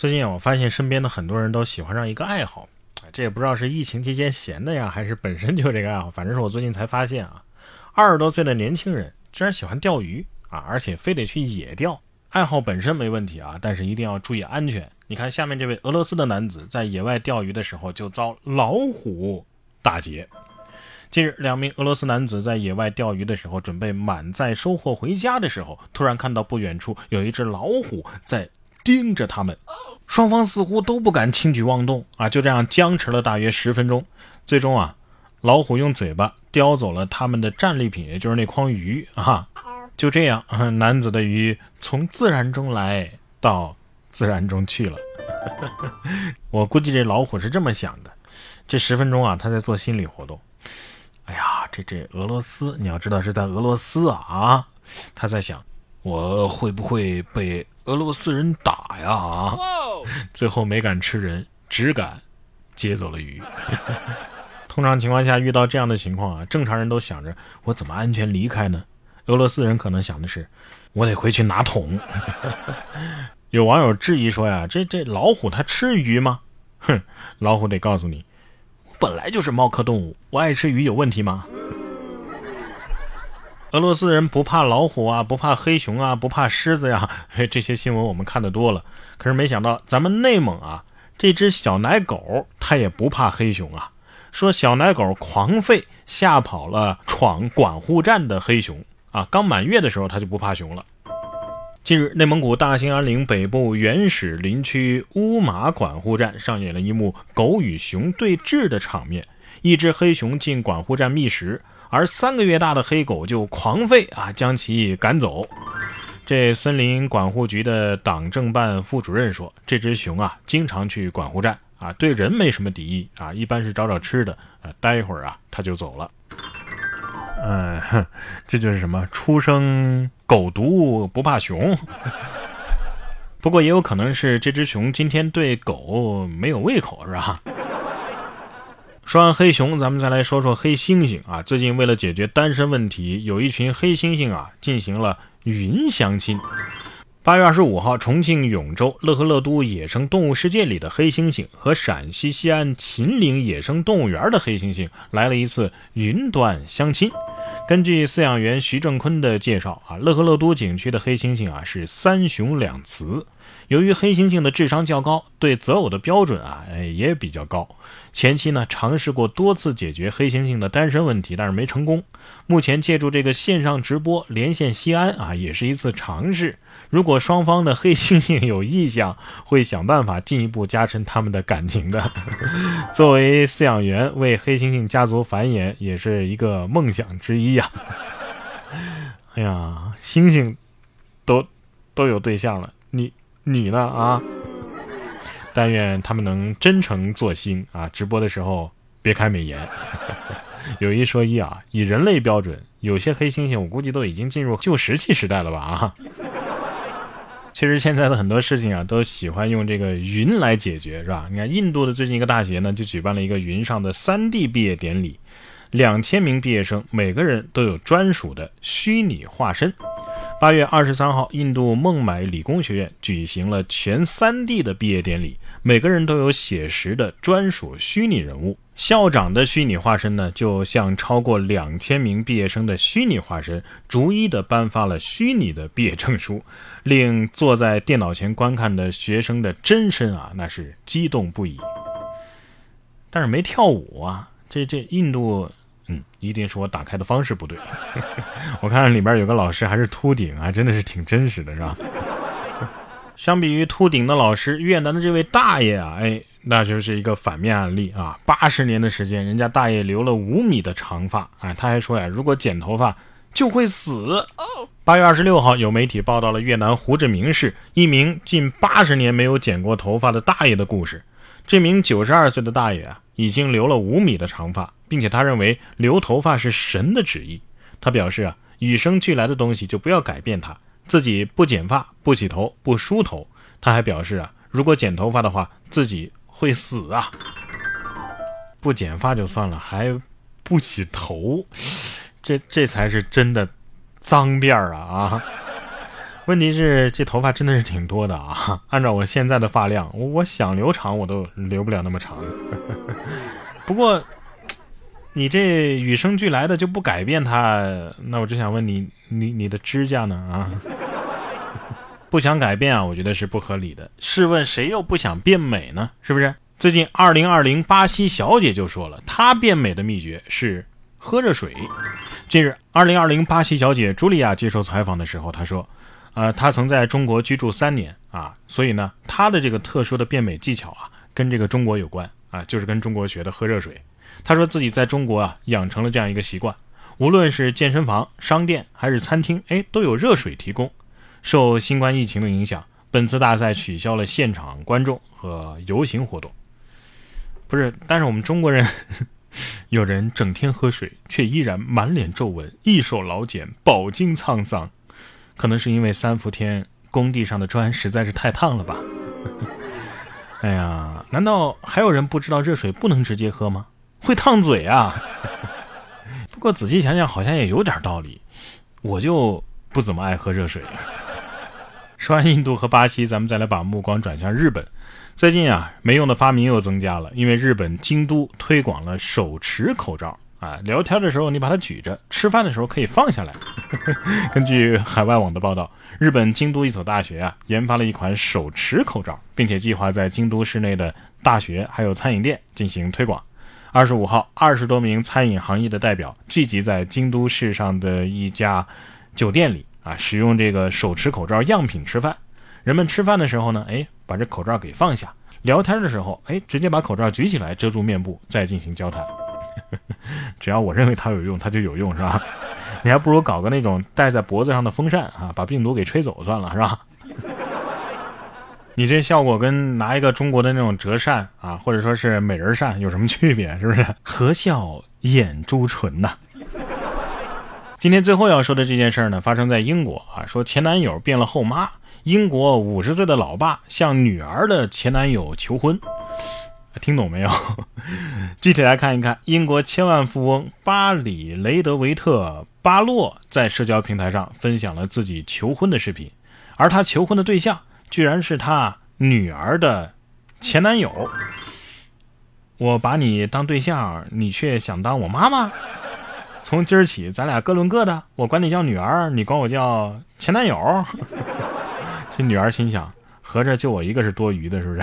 最近，我发现身边的很多人都喜欢上一个爱好，这也不知道是疫情期间闲的呀，还是本身就这个爱好。反正是我最近才发现啊，二十多岁的年轻人居然喜欢钓鱼啊，而且非得去野钓。爱好本身没问题啊，但是一定要注意安全。你看下面这位俄罗斯的男子在野外钓鱼的时候就遭老虎打劫。近日，两名俄罗斯男子在野外钓鱼的时候，准备满载收获回家的时候，突然看到不远处有一只老虎在盯着他们。双方似乎都不敢轻举妄动啊，就这样僵持了大约十分钟。最终啊，老虎用嘴巴叼走了他们的战利品，也就是那筐鱼啊。就这样，男子的鱼从自然中来到自然中去了。我估计这老虎是这么想的：这十分钟啊，他在做心理活动。哎呀，这这俄罗斯，你要知道是在俄罗斯啊！他在想，我会不会被俄罗斯人打呀啊？最后没敢吃人，只敢接走了鱼。通常情况下遇到这样的情况啊，正常人都想着我怎么安全离开呢？俄罗斯人可能想的是，我得回去拿桶。有网友质疑说呀，这这老虎它吃鱼吗？哼，老虎得告诉你。我本来就是猫科动物，我爱吃鱼有问题吗？俄罗斯人不怕老虎啊，不怕黑熊啊，不怕狮子呀，这些新闻我们看的多了。可是没想到咱们内蒙啊，这只小奶狗它也不怕黑熊啊。说小奶狗狂吠吓跑了闯管护站的黑熊啊，刚满月的时候它就不怕熊了。近日，内蒙古大兴安岭北部原始林区乌马管护站上演了一幕狗与熊对峙的场面。一只黑熊进管护站觅食，而三个月大的黑狗就狂吠啊，将其赶走。这森林管护局的党政办副主任说：“这只熊啊，经常去管护站啊，对人没什么敌意啊，一般是找找吃的啊，待一会儿啊，它就走了。”嗯，这就是什么？初生狗毒不怕熊。不过也有可能是这只熊今天对狗没有胃口，是吧？说完黑熊，咱们再来说说黑猩猩啊。最近为了解决单身问题，有一群黑猩猩啊进行了云相亲。八月二十五号，重庆永州乐和乐都野生动物世界里的黑猩猩和陕西西安秦岭野生动物园的黑猩猩来了一次云端相亲。根据饲养员徐正坤的介绍啊，乐和乐都景区的黑猩猩啊是三雄两雌。由于黑猩猩的智商较高，对择偶的标准啊，哎也比较高。前期呢尝试过多次解决黑猩猩的单身问题，但是没成功。目前借助这个线上直播连线西安啊，也是一次尝试。如果双方的黑猩猩有意向，会想办法进一步加深他们的感情的。作为饲养员，为黑猩猩家族繁衍也是一个梦想之一呀。哎呀，猩猩都都有对象了，你你呢啊？但愿他们能真诚做星啊！直播的时候别开美颜。有一说一啊，以人类标准，有些黑猩猩我估计都已经进入旧石器时代了吧啊！其实现在的很多事情啊，都喜欢用这个云来解决，是吧？你看印度的最近一个大学呢，就举办了一个云上的 3D 毕业典礼，两千名毕业生，每个人都有专属的虚拟化身。八月二十三号，印度孟买理工学院举行了全 3D 的毕业典礼，每个人都有写实的专属虚拟人物。校长的虚拟化身呢，就向超过两千名毕业生的虚拟化身逐一的颁发了虚拟的毕业证书，令坐在电脑前观看的学生的真身啊，那是激动不已。但是没跳舞啊，这这印度。嗯，一定是我打开的方式不对。我看里边有个老师还是秃顶啊，真的是挺真实的，是吧？相比于秃顶的老师，越南的这位大爷啊，哎，那就是一个反面案例啊。八十年的时间，人家大爷留了五米的长发，哎，他还说呀，如果剪头发就会死。八月二十六号，有媒体报道了越南胡志明市一名近八十年没有剪过头发的大爷的故事。这名九十二岁的大爷啊，已经留了五米的长发。并且他认为留头发是神的旨意。他表示啊，与生俱来的东西就不要改变它。自己不剪发、不洗头、不梳头。他还表示啊，如果剪头发的话，自己会死啊。不剪发就算了，还不洗头，这这才是真的脏辫儿啊啊！问题是这头发真的是挺多的啊！按照我现在的发量，我我想留长我都留不了那么长。不过，你这与生俱来的就不改变它，那我只想问你，你你的指甲呢？啊，不想改变啊，我觉得是不合理的。试问谁又不想变美呢？是不是？最近，二零二零巴西小姐就说了，她变美的秘诀是喝热水。近日，二零二零巴西小姐茱莉亚接受采访的时候，她说。呃，她曾在中国居住三年啊，所以呢，她的这个特殊的变美技巧啊，跟这个中国有关啊，就是跟中国学的喝热水。她说自己在中国啊，养成了这样一个习惯，无论是健身房、商店还是餐厅，哎，都有热水提供。受新冠疫情的影响，本次大赛取消了现场观众和游行活动。不是，但是我们中国人，有人整天喝水，却依然满脸皱纹，一手老茧，饱经沧桑。可能是因为三伏天工地上的砖实在是太烫了吧？哎呀，难道还有人不知道热水不能直接喝吗？会烫嘴啊！不过仔细想想，好像也有点道理。我就不怎么爱喝热水。说完印度和巴西，咱们再来把目光转向日本。最近啊，没用的发明又增加了，因为日本京都推广了手持口罩。啊，聊天的时候你把它举着，吃饭的时候可以放下来。根据海外网的报道，日本京都一所大学啊研发了一款手持口罩，并且计划在京都市内的大学还有餐饮店进行推广。二十五号，二十多名餐饮行业的代表聚集在京都市上的一家酒店里啊，使用这个手持口罩样品吃饭。人们吃饭的时候呢，哎，把这口罩给放下；聊天的时候，哎，直接把口罩举起来遮住面部，再进行交谈。只要我认为它有用，它就有用，是吧？你还不如搞个那种戴在脖子上的风扇啊，把病毒给吹走算了，是吧？你这效果跟拿一个中国的那种折扇啊，或者说是美人扇有什么区别？是不是？合笑眼珠唇呐。今天最后要说的这件事呢，发生在英国啊，说前男友变了后妈，英国五十岁的老爸向女儿的前男友求婚。听懂没有？具体来看一看，英国千万富翁巴里雷德维特巴洛在社交平台上分享了自己求婚的视频，而他求婚的对象居然是他女儿的前男友。我把你当对象，你却想当我妈妈？从今儿起，咱俩各论各的，我管你叫女儿，你管我叫前男友。这女儿心想：合着就我一个是多余的，是不是？